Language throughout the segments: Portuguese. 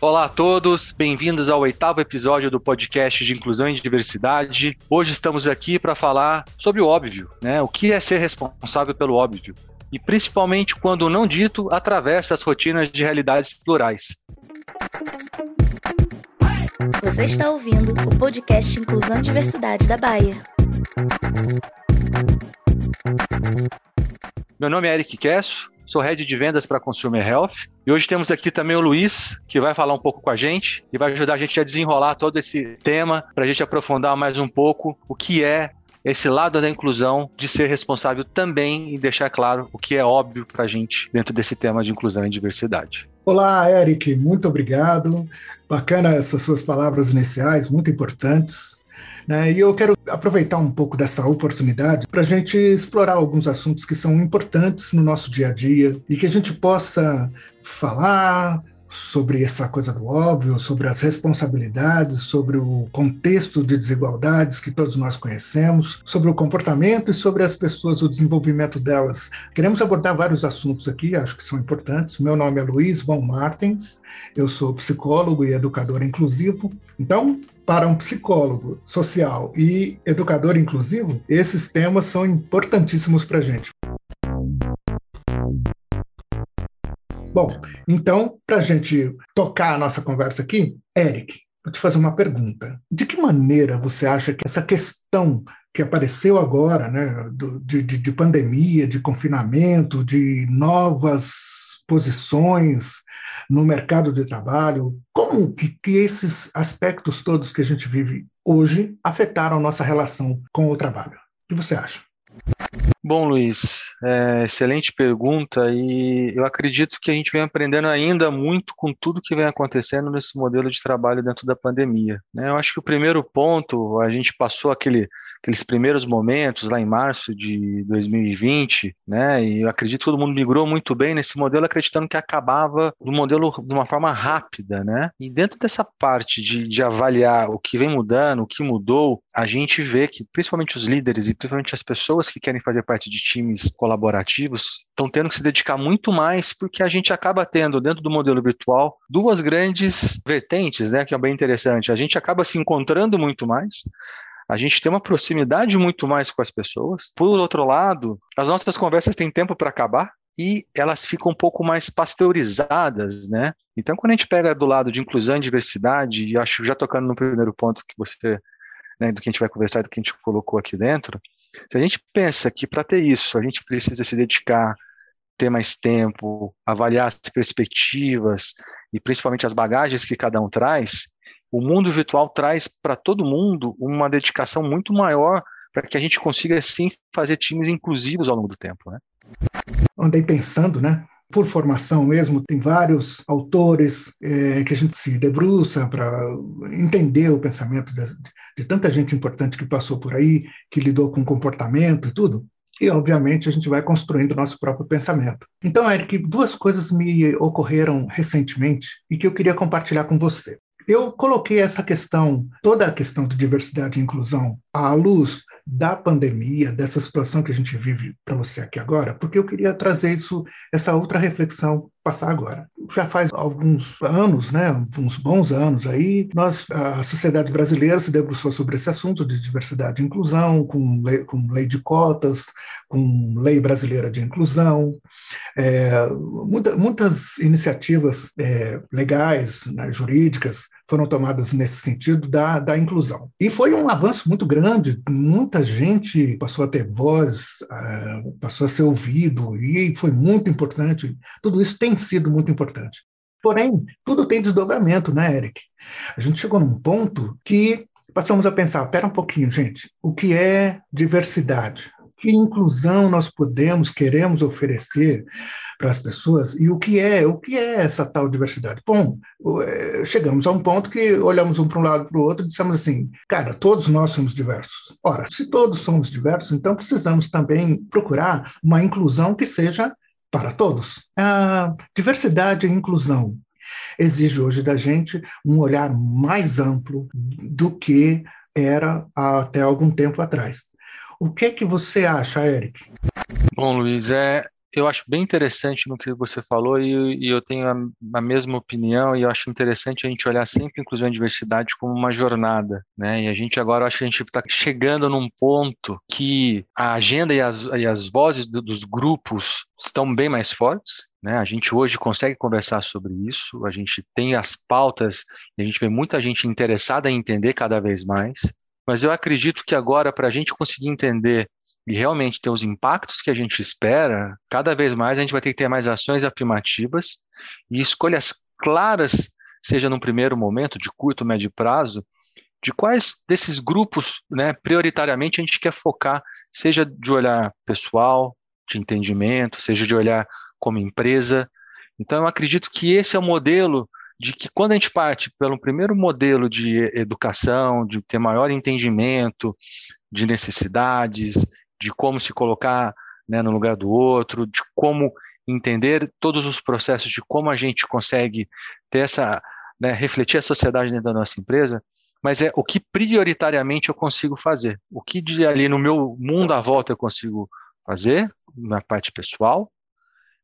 Olá a todos, bem-vindos ao oitavo episódio do podcast de Inclusão e Diversidade. Hoje estamos aqui para falar sobre o óbvio, né? O que é ser responsável pelo óbvio? E principalmente quando o não dito atravessa as rotinas de realidades plurais. Você está ouvindo o podcast Inclusão e Diversidade da Bahia. Meu nome é Eric Kesso, sou head de vendas para Consumer Health. E hoje temos aqui também o Luiz, que vai falar um pouco com a gente e vai ajudar a gente a desenrolar todo esse tema, para a gente aprofundar mais um pouco o que é esse lado da inclusão, de ser responsável também e deixar claro o que é óbvio para a gente dentro desse tema de inclusão e diversidade. Olá, Eric, muito obrigado. Bacana essas suas palavras iniciais, muito importantes. Né? E eu quero aproveitar um pouco dessa oportunidade para a gente explorar alguns assuntos que são importantes no nosso dia a dia e que a gente possa falar, sobre essa coisa do óbvio, sobre as responsabilidades, sobre o contexto de desigualdades que todos nós conhecemos, sobre o comportamento e sobre as pessoas, o desenvolvimento delas. Queremos abordar vários assuntos aqui, acho que são importantes. Meu nome é Luiz Von Martins, eu sou psicólogo e educador inclusivo. Então, para um psicólogo social e educador inclusivo, esses temas são importantíssimos para a gente. Bom, então, para a gente tocar a nossa conversa aqui, Eric, vou te fazer uma pergunta. De que maneira você acha que essa questão que apareceu agora, né, de, de, de pandemia, de confinamento, de novas posições no mercado de trabalho, como que, que esses aspectos todos que a gente vive hoje afetaram nossa relação com o trabalho? O que você acha? Bom, Luiz, é, excelente pergunta e eu acredito que a gente vem aprendendo ainda muito com tudo que vem acontecendo nesse modelo de trabalho dentro da pandemia. Né? Eu acho que o primeiro ponto, a gente passou aquele aqueles primeiros momentos lá em março de 2020, né? E eu acredito que todo mundo migrou muito bem nesse modelo, acreditando que acabava do modelo de uma forma rápida, né? E dentro dessa parte de, de avaliar o que vem mudando, o que mudou, a gente vê que principalmente os líderes e principalmente as pessoas que querem fazer parte de times colaborativos estão tendo que se dedicar muito mais porque a gente acaba tendo dentro do modelo virtual duas grandes vertentes, né? Que é bem interessante. A gente acaba se encontrando muito mais, a gente tem uma proximidade muito mais com as pessoas. Por outro lado, as nossas conversas têm tempo para acabar e elas ficam um pouco mais pasteurizadas, né? Então, quando a gente pega do lado de inclusão e diversidade, e acho já tocando no primeiro ponto que você, né, do que a gente vai conversar, do que a gente colocou aqui dentro, se a gente pensa que para ter isso a gente precisa se dedicar, ter mais tempo, avaliar as perspectivas e principalmente as bagagens que cada um traz, o mundo virtual traz para todo mundo uma dedicação muito maior para que a gente consiga, sim, fazer times inclusivos ao longo do tempo. Né? Andei pensando, né? Por formação mesmo, tem vários autores é, que a gente se debruça para entender o pensamento de, de tanta gente importante que passou por aí, que lidou com comportamento e tudo e, obviamente, a gente vai construindo nosso próprio pensamento. Então, Eric, duas coisas me ocorreram recentemente e que eu queria compartilhar com você. Eu coloquei essa questão, toda a questão de diversidade e inclusão, à luz da pandemia, dessa situação que a gente vive para você aqui agora, porque eu queria trazer isso, essa outra reflexão passar agora. Já faz alguns anos, né, uns bons anos aí, nós, a sociedade brasileira se debruçou sobre esse assunto de diversidade e inclusão, com lei, com lei de cotas, com lei brasileira de inclusão, é, muita, muitas iniciativas é, legais, né, jurídicas, foram tomadas nesse sentido da, da inclusão. E foi um avanço muito grande, muita gente passou a ter voz, uh, passou a ser ouvido, e foi muito importante. Tudo isso tem sido muito importante. Porém, tudo tem desdobramento, né, Eric? A gente chegou num ponto que passamos a pensar: pera um pouquinho, gente, o que é diversidade? Que inclusão nós podemos, queremos oferecer para as pessoas e o que é, o que é essa tal diversidade? Bom, é, chegamos a um ponto que olhamos um para um lado para o outro e dissemos assim, cara, todos nós somos diversos. Ora, se todos somos diversos, então precisamos também procurar uma inclusão que seja para todos. A diversidade e inclusão exige hoje da gente um olhar mais amplo do que era até algum tempo atrás. O que é que você acha, Eric? Bom, Luiz, é, eu acho bem interessante no que você falou e, e eu tenho a, a, mesma opinião e eu acho interessante a gente olhar sempre inclusão e diversidade como uma jornada, né? E a gente agora acho que a gente está chegando num ponto que a agenda e as, e as vozes do, dos grupos estão bem mais fortes, né? A gente hoje consegue conversar sobre isso, a gente tem as pautas a gente vê muita gente interessada em entender cada vez mais. Mas eu acredito que agora, para a gente conseguir entender e realmente ter os impactos que a gente espera, cada vez mais a gente vai ter que ter mais ações afirmativas e escolhas claras, seja no primeiro momento, de curto, médio prazo, de quais desses grupos, né, prioritariamente a gente quer focar, seja de olhar pessoal, de entendimento, seja de olhar como empresa. Então, eu acredito que esse é o modelo de que quando a gente parte pelo primeiro modelo de educação, de ter maior entendimento de necessidades, de como se colocar né, no lugar do outro, de como entender todos os processos, de como a gente consegue ter essa, né, refletir a sociedade dentro da nossa empresa, mas é o que prioritariamente eu consigo fazer, o que de ali no meu mundo à volta eu consigo fazer, na parte pessual,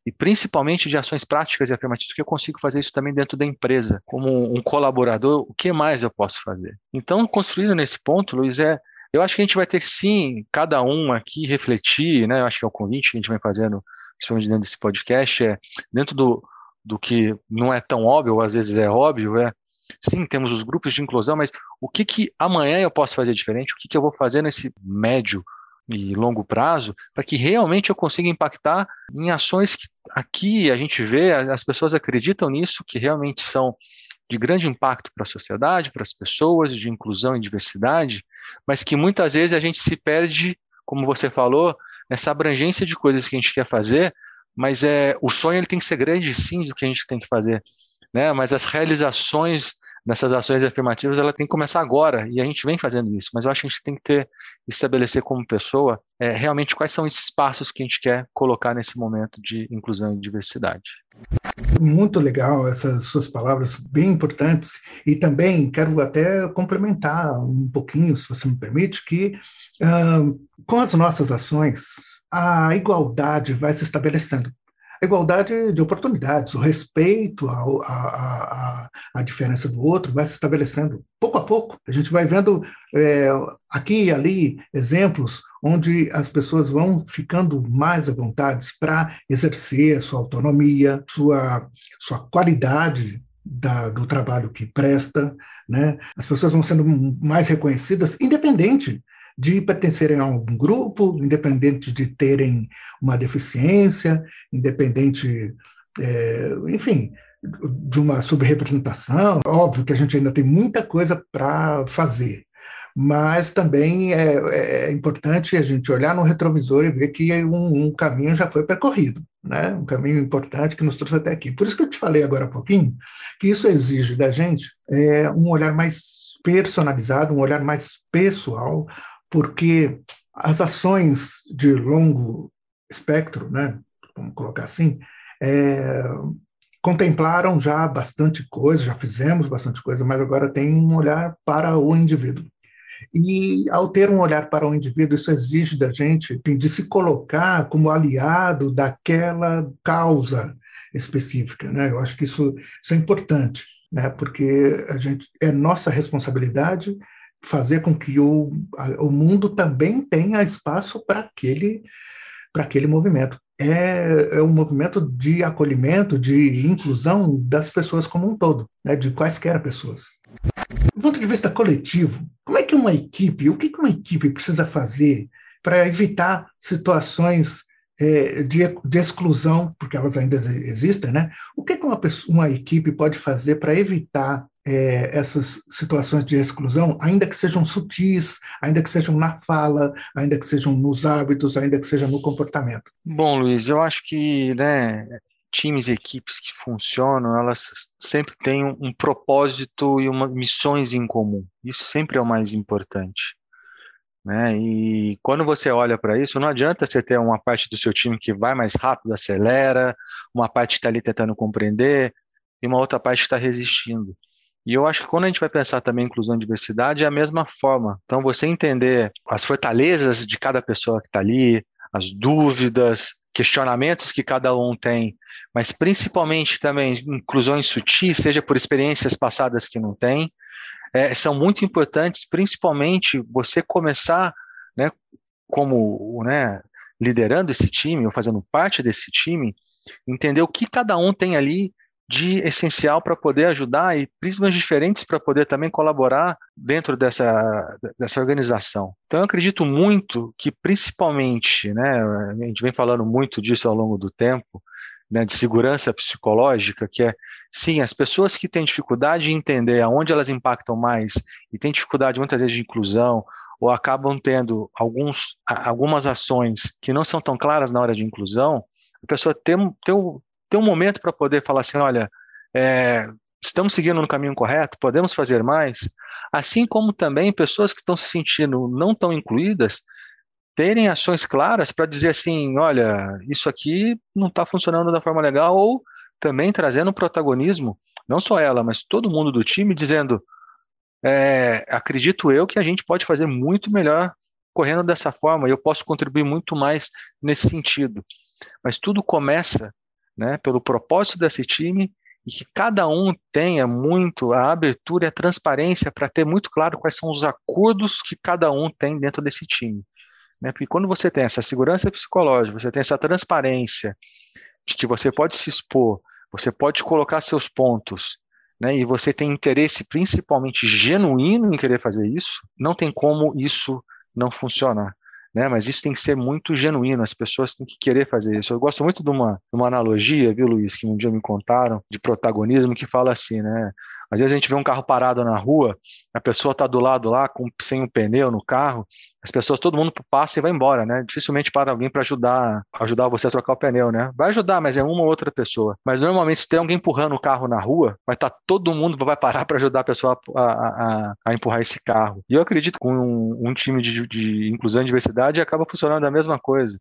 e principalmente de ações práticas e afirmativas, que eu consigo fazer isso também dentro da empresa, como um colaborador, o que mais eu posso fazer? Então, construído nesse ponto, Luiz, é eu acho que a gente vai ter sim, cada um aqui refletir, né? Eu acho que é o convite que a gente vem fazendo, principalmente dentro desse podcast, é dentro do, do que não é tão óbvio, ou às vezes é óbvio, é sim, temos os grupos de inclusão, mas o que que amanhã eu posso fazer diferente? O que que eu vou fazer nesse médio e longo prazo para que realmente eu consiga impactar em ações que aqui a gente vê, as pessoas acreditam nisso, que realmente são de grande impacto para a sociedade, para as pessoas, de inclusão e diversidade, mas que muitas vezes a gente se perde, como você falou, nessa abrangência de coisas que a gente quer fazer, mas é o sonho ele tem que ser grande sim do que a gente tem que fazer, né? Mas as realizações dessas ações afirmativas ela tem que começar agora e a gente vem fazendo isso. Mas eu acho que a gente tem que ter estabelecer como pessoa é, realmente quais são esses passos que a gente quer colocar nesse momento de inclusão e diversidade. Muito legal essas suas palavras, bem importantes. E também quero até complementar um pouquinho, se você me permite, que uh, com as nossas ações, a igualdade vai se estabelecendo a igualdade de oportunidades, o respeito à, à, diferença do outro vai se estabelecendo pouco a pouco. A gente vai vendo é, aqui e ali exemplos onde as pessoas vão ficando mais à vontade para exercer a sua autonomia, sua, sua qualidade da, do trabalho que presta, né? As pessoas vão sendo mais reconhecidas, independente de pertencerem a um grupo, independente de terem uma deficiência, independente, é, enfim, de uma subrepresentação. Óbvio que a gente ainda tem muita coisa para fazer, mas também é, é, importante a gente olhar no retrovisor e ver que um, um, caminho já foi percorrido, né? um caminho importante que nos trouxe até aqui. Por isso que eu te falei agora há pouquinho que isso exige da gente é, um olhar mais personalizado, um olhar mais pessoal, porque as ações de longo espectro, né, vamos colocar assim, é, contemplaram já bastante coisa, já fizemos bastante coisa, mas agora tem um olhar para o indivíduo. E ao ter um olhar para o indivíduo, isso exige da gente de se colocar como aliado daquela causa específica. Né? Eu acho que isso, isso é importante, né? porque a gente é nossa responsabilidade fazer com que o, o mundo também tenha espaço para aquele, aquele movimento. É, é um movimento de acolhimento, de inclusão das pessoas como um todo, né, de quaisquer pessoas. Do ponto de vista coletivo, como é que uma equipe, o que uma equipe precisa fazer para evitar situações é, de, de, exclusão, porque elas ainda existem, né? O que, que uma, pessoa, uma equipe pode fazer para evitar é, essas situações de exclusão, ainda que sejam sutis, ainda que sejam na fala, ainda que sejam nos hábitos, ainda que seja no comportamento? Bom, Luiz, eu acho que né, times e equipes que funcionam, elas sempre têm um, um propósito e uma, missões em comum. Isso sempre é o mais importante. Né? E quando você olha para isso, não adianta você ter uma parte do seu time que vai mais rápido, acelera, uma parte está ali tentando compreender e uma outra parte está resistindo. E eu acho que quando a gente vai pensar também em inclusão e diversidade, é a mesma forma. Então, você entender as fortalezas de cada pessoa que está ali, as dúvidas, questionamentos que cada um tem, mas principalmente também inclusões sutis, seja por experiências passadas que não tem, é, são muito importantes, principalmente você começar, né, como né, liderando esse time ou fazendo parte desse time, entender o que cada um tem ali de essencial para poder ajudar e prismas diferentes para poder também colaborar dentro dessa, dessa organização. Então, eu acredito muito que, principalmente, né, a gente vem falando muito disso ao longo do tempo, né, de segurança psicológica, que é, sim, as pessoas que têm dificuldade em entender aonde elas impactam mais e têm dificuldade muitas vezes de inclusão ou acabam tendo alguns, algumas ações que não são tão claras na hora de inclusão, a pessoa ter, ter, ter um momento para poder falar assim, olha, é, estamos seguindo no caminho correto, podemos fazer mais, assim como também pessoas que estão se sentindo não tão incluídas, terem ações claras para dizer assim, olha, isso aqui não está funcionando da forma legal, ou também trazendo protagonismo, não só ela, mas todo mundo do time, dizendo, é, acredito eu que a gente pode fazer muito melhor correndo dessa forma, e eu posso contribuir muito mais nesse sentido. Mas tudo começa né, pelo propósito desse time e que cada um tenha muito a abertura e a transparência para ter muito claro quais são os acordos que cada um tem dentro desse time. Né? Porque quando você tem essa segurança psicológica, você tem essa transparência de que você pode se expor, você pode colocar seus pontos, né? e você tem interesse principalmente genuíno em querer fazer isso, não tem como isso não funcionar né? Mas isso tem que ser muito genuíno, as pessoas têm que querer fazer isso. Eu gosto muito de uma, de uma analogia, viu, Luiz, que um dia me contaram, de protagonismo, que fala assim, né? Às vezes a gente vê um carro parado na rua, a pessoa está do lado lá com, sem um pneu no carro, as pessoas, todo mundo passa e vai embora, né? Dificilmente para alguém para ajudar, ajudar você a trocar o pneu, né? Vai ajudar, mas é uma ou outra pessoa. Mas normalmente, se tem alguém empurrando o carro na rua, vai estar tá todo mundo vai parar para ajudar a pessoa a, a, a, empurrar esse carro. E eu acredito que com um, um time de, de inclusão e diversidade acaba funcionando da mesma coisa.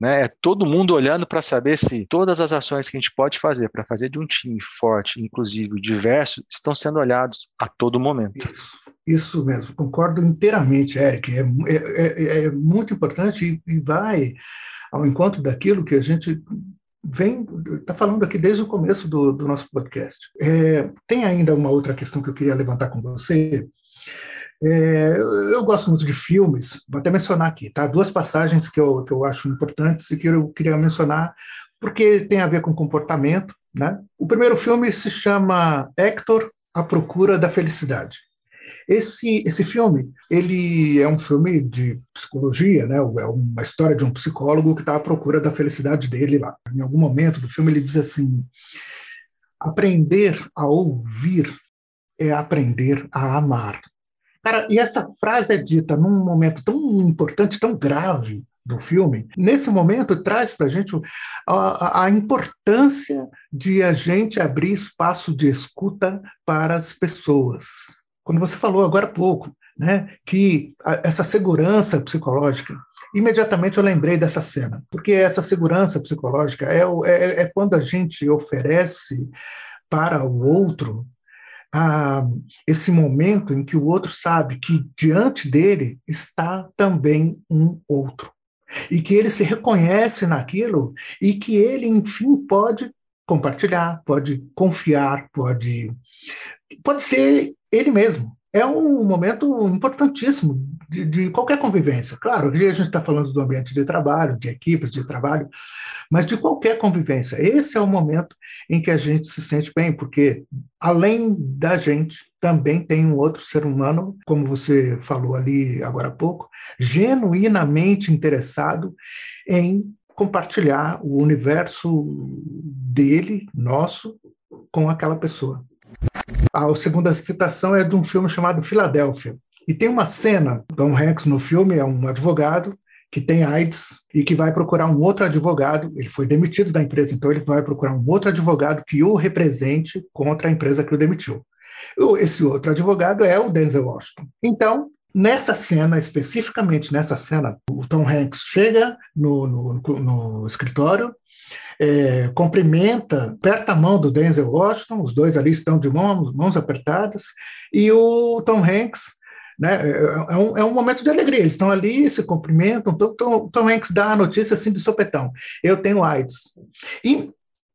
Né? É todo mundo olhando para saber se todas as ações que a gente pode fazer para fazer de um time forte, inclusive diverso, estão sendo olhados a todo momento. Isso, isso mesmo, concordo inteiramente, Eric. É, é, é, é muito importante e, e vai ao encontro daquilo que a gente vem está falando aqui desde o começo do, do nosso podcast. É, tem ainda uma outra questão que eu queria levantar com você, é, eu gosto muito de filmes, vou até mencionar aqui, tá? Duas passagens que eu, que eu acho importantes e que eu queria mencionar, porque tem a ver com comportamento, né? O primeiro filme se chama Hector, A Procura da Felicidade. Esse, esse filme, ele é um filme de psicologia, né? É uma história de um psicólogo que está à procura da felicidade dele lá. Em algum momento do filme ele diz assim: aprender a ouvir é aprender a amar. Cara, e essa frase é dita num momento tão importante, tão grave do filme. Nesse momento, traz para a gente a, importância de a gente abrir espaço de escuta para as pessoas. Quando você falou agora há pouco, né, que a, essa segurança psicológica imediatamente eu lembrei dessa cena, porque essa segurança psicológica é, é, é, quando a gente oferece para o outro a esse momento em que o outro sabe que diante dele está também um outro e que ele se reconhece naquilo e que ele enfim pode compartilhar, pode confiar, pode pode ser ele mesmo. É um momento importantíssimo de, de qualquer convivência. Claro, a gente está falando do ambiente de trabalho, de equipes de trabalho, mas de qualquer convivência. Esse é o momento em que a gente se sente bem, porque além da gente, também tem um outro ser humano, como você falou ali agora há pouco, genuinamente interessado em compartilhar o universo dele, nosso, com aquela pessoa. A segunda citação é de um filme chamado Filadélfia. E tem uma cena, Tom Hanks no filme é um advogado que tem AIDS e que vai procurar um outro advogado. Ele foi demitido da empresa, então ele vai procurar um outro advogado que o represente contra a empresa que o demitiu. Esse outro advogado é o Denzel Washington. Então, nessa cena, especificamente nessa cena, o Tom Hanks chega no, no, no escritório, é, cumprimenta, aperta a mão do Denzel Washington, os dois ali estão de mãos, mãos apertadas, e o Tom Hanks Né? É, é, um, é um momento de alegria. Eles estão ali, se cumprimentam. Tom, Tom Hanks dá a notícia assim de sopetão: eu tenho AIDS. E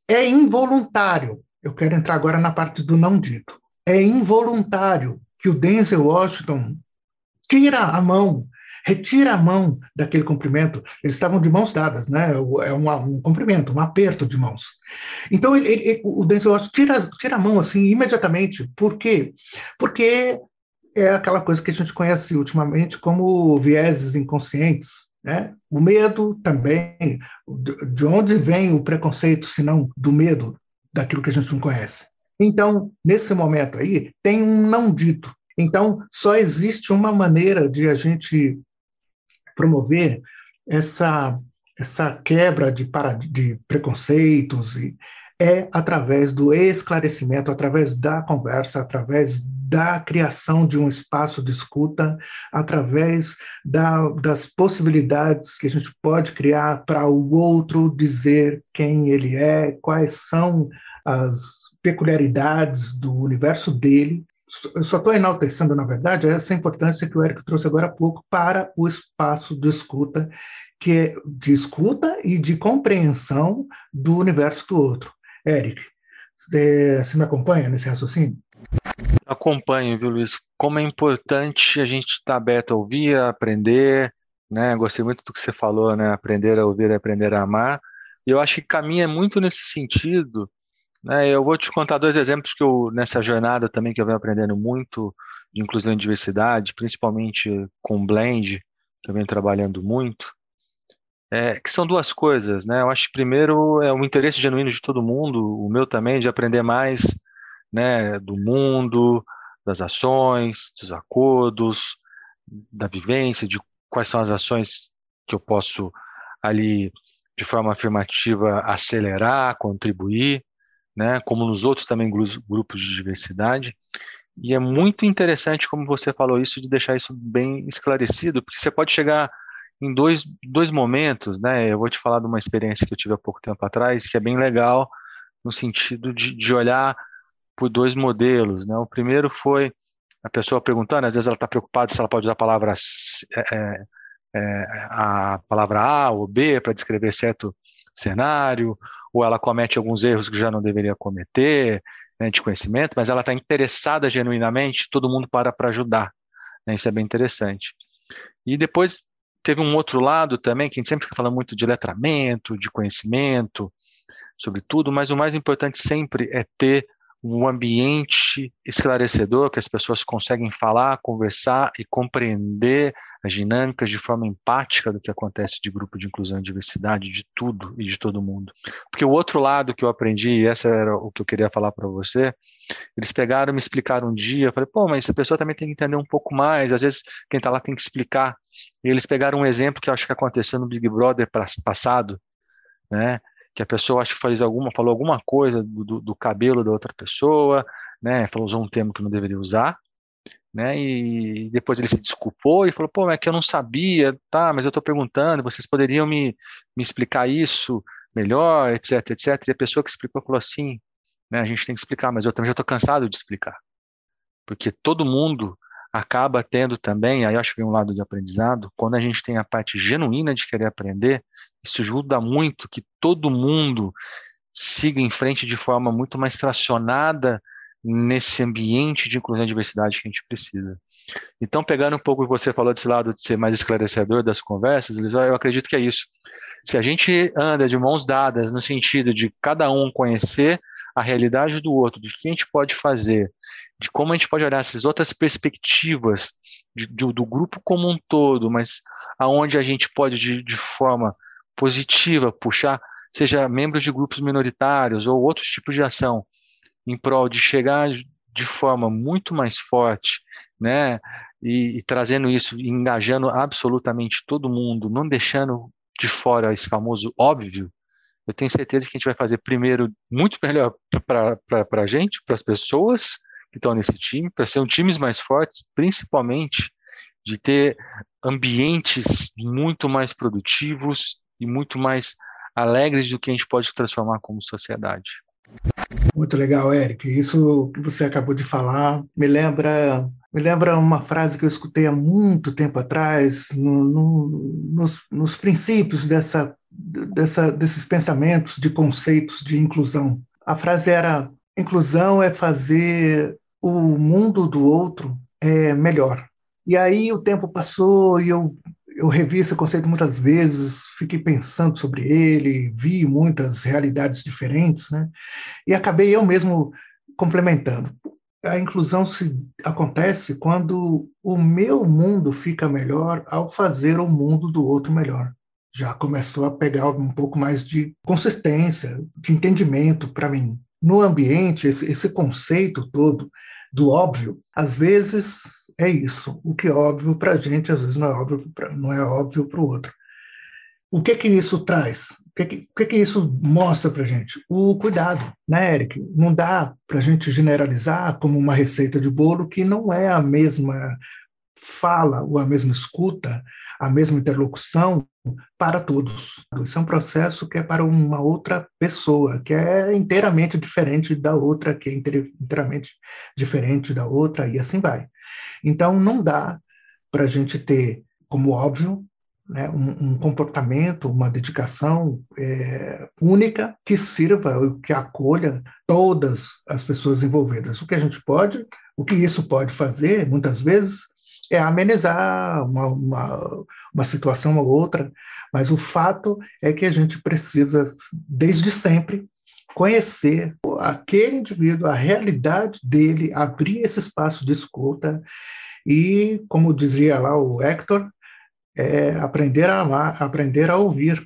é involuntário. Eu quero entrar agora na parte do não dito. É involuntário que o Denzel Washington tira a mão, retira a mão daquele cumprimento. Eles estavam de mãos dadas, né? É um, um cumprimento, um aperto de mãos. Então ele, ele, o Denzel Washington tira, tira a mão assim imediatamente. Por quê? Porque é aquela coisa que a gente conhece ultimamente como vieses inconscientes. Né? O medo também, de onde vem o preconceito, se não do medo daquilo que a gente não conhece? Então, nesse momento aí, tem um não dito. Então, só existe uma maneira de a gente promover essa, essa quebra de, para, de preconceitos e é através do esclarecimento, através da conversa, através da criação de um espaço de escuta, através da, das possibilidades que a gente pode criar para o outro dizer quem ele é, quais são as peculiaridades do universo dele. Só estou enaltecendo, na verdade, essa importância que o Eric trouxe agora há pouco para o espaço de escuta, que é de escuta e de compreensão do universo do outro. Eric, você me acompanha nesse raciocínio? Acompanho, viu, Luiz? Como é importante a gente estar tá aberto a ouvir, a aprender, né? Gostei muito do que você falou, né? Aprender a ouvir, aprender a amar. E eu acho que caminha muito nesse sentido, né? Eu vou te contar dois exemplos que eu nessa jornada também que eu venho aprendendo muito de inclusão e diversidade, principalmente com Blend, que eu venho trabalhando muito é, que são duas coisas, né? Eu acho que primeiro é o interesse genuíno de todo mundo, o meu também, de aprender mais, né, do mundo, das ações, dos acordos, da vivência, de quais são as ações que eu posso ali de forma afirmativa acelerar, contribuir, né, como nos outros também grupos de diversidade. E é muito interessante como você falou isso de deixar isso bem esclarecido, porque você pode chegar em dois, dois momentos, né? Eu vou te falar de uma experiência que eu tive há pouco tempo atrás, que é bem legal, no sentido de, de olhar por dois modelos, né? O primeiro foi a pessoa perguntando, às vezes ela está preocupada se ela pode usar a palavra, é, é, é a palavra A ou B para descrever certo cenário, ou ela comete alguns erros que já não deveria cometer, né, de conhecimento, mas ela está interessada genuinamente, todo mundo para para ajudar. Né, isso é bem interessante. E depois teve um outro lado também, que a gente sempre fala muito de letramento, de conhecimento, sobre tudo, mas o mais importante sempre é ter um ambiente esclarecedor, que as pessoas conseguem falar, conversar e compreender as dinâmicas de forma empática do que acontece de grupo de inclusão e diversidade, de tudo e de todo mundo. Porque o outro lado que eu aprendi, e essa era o que eu queria falar para você, eles pegaram, me explicaram um dia, eu falei, pô, mas essa pessoa também tem que entender um pouco mais, às vezes quem está lá tem que explicar. E eles pegaram um exemplo que eu acho que aconteceu no Big Brother passado, né? Que a pessoa acho que fez alguma, falou alguma coisa do, do, cabelo da outra pessoa, né? Falou usou um termo que não deveria usar, né? E depois ele se desculpou e falou, pô, é que eu não sabia, tá? Mas eu estou perguntando, vocês poderiam me, me explicar isso melhor, etc, etc. E a pessoa que explicou falou assim, né? A gente tem que explicar, mas eu também já estou cansado de explicar. Porque todo mundo acaba tendo também, aí acho que um lado de aprendizado, quando a gente tem a parte genuína de querer aprender, isso ajuda muito que todo mundo siga em frente de forma muito mais tracionada nesse ambiente de inclusão e diversidade que a gente precisa. Então, pegando um pouco o que você falou desse lado de ser mais esclarecedor das conversas, eu acredito que é isso. Se a gente anda de mãos dadas no sentido de cada um conhecer a realidade do outro, de que a gente pode fazer, de como a gente pode olhar essas outras perspectivas de, de, do grupo como um todo, mas aonde a gente pode, de, de forma positiva, puxar, seja membros de grupos minoritários ou outros tipos de ação, em prol de chegar de forma muito mais forte, né, e, e trazendo isso, engajando absolutamente todo mundo, não deixando de fora esse famoso óbvio, eu tenho certeza que a gente vai fazer primeiro muito melhor para a gente, para as pessoas que estão nesse time, para ser um times mais fortes, principalmente de ter ambientes muito mais produtivos e muito mais alegres do que a gente pode transformar como sociedade. Muito legal, Eric. Isso que você acabou de falar me lembra me lembra uma frase que eu escutei há muito tempo atrás, no, no, nos, nos, princípios dessa, dessa, desses pensamentos de conceitos de inclusão. A frase era: inclusão é fazer o mundo do outro é, melhor. E aí o tempo passou e eu eu revi esse conceito muitas vezes, fiquei pensando sobre ele, vi muitas realidades diferentes, né? E acabei eu mesmo complementando. A inclusão se acontece quando o meu mundo fica melhor ao fazer o mundo do outro melhor. Já começou a pegar um pouco mais de consistência, de entendimento para mim. No ambiente, esse, esse conceito todo do óbvio, às vezes é isso. O que é óbvio para a gente, às vezes não é óbvio pra, não é óbvio para o outro. O que que isso traz? O que que, o que, que isso mostra para a gente? O cuidado, né, Eric? Não dá para a gente generalizar como uma receita de bolo que não é a mesma fala ou a mesma escuta, a mesma interlocução para todos. Isso é um processo que é para uma outra pessoa, que é inteiramente diferente da outra, que é inteiramente diferente da outra, e assim vai. Então, não dá para a gente ter, como óbvio, né, um, um, comportamento, uma dedicação é, única que sirva, que acolha todas as pessoas envolvidas. O que a gente pode, o que isso pode fazer, muitas vezes, é amenizar uma, uma, uma situação ou outra, mas o fato é que a gente precisa, desde sempre, conhecer aquele indivíduo, a realidade dele, abrir esse espaço de escuta e, como dizia lá o Hector, é aprender a amar, aprender a ouvir.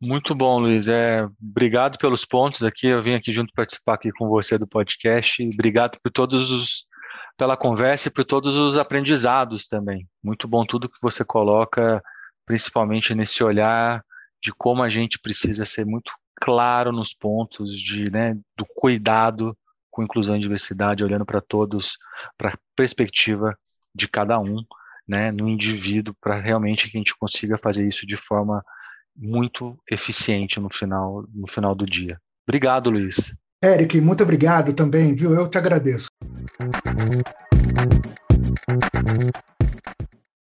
Muito bom, Luiz. É, obrigado pelos pontos aqui. Eu vim aqui junto participar aqui com você do podcast. Obrigado por todos os pela conversa e por todos os aprendizados também. Muito bom tudo que você coloca, principalmente nesse olhar de como a gente precisa ser muito claro nos pontos de, né, do cuidado com inclusão e diversidade, olhando para todos, para a perspectiva de cada um, né, no indivíduo, para realmente que a gente consiga fazer isso de forma muito eficiente no final, no final do dia. Obrigado, Luiz. Eric, muito obrigado também, viu? Eu te agradeço.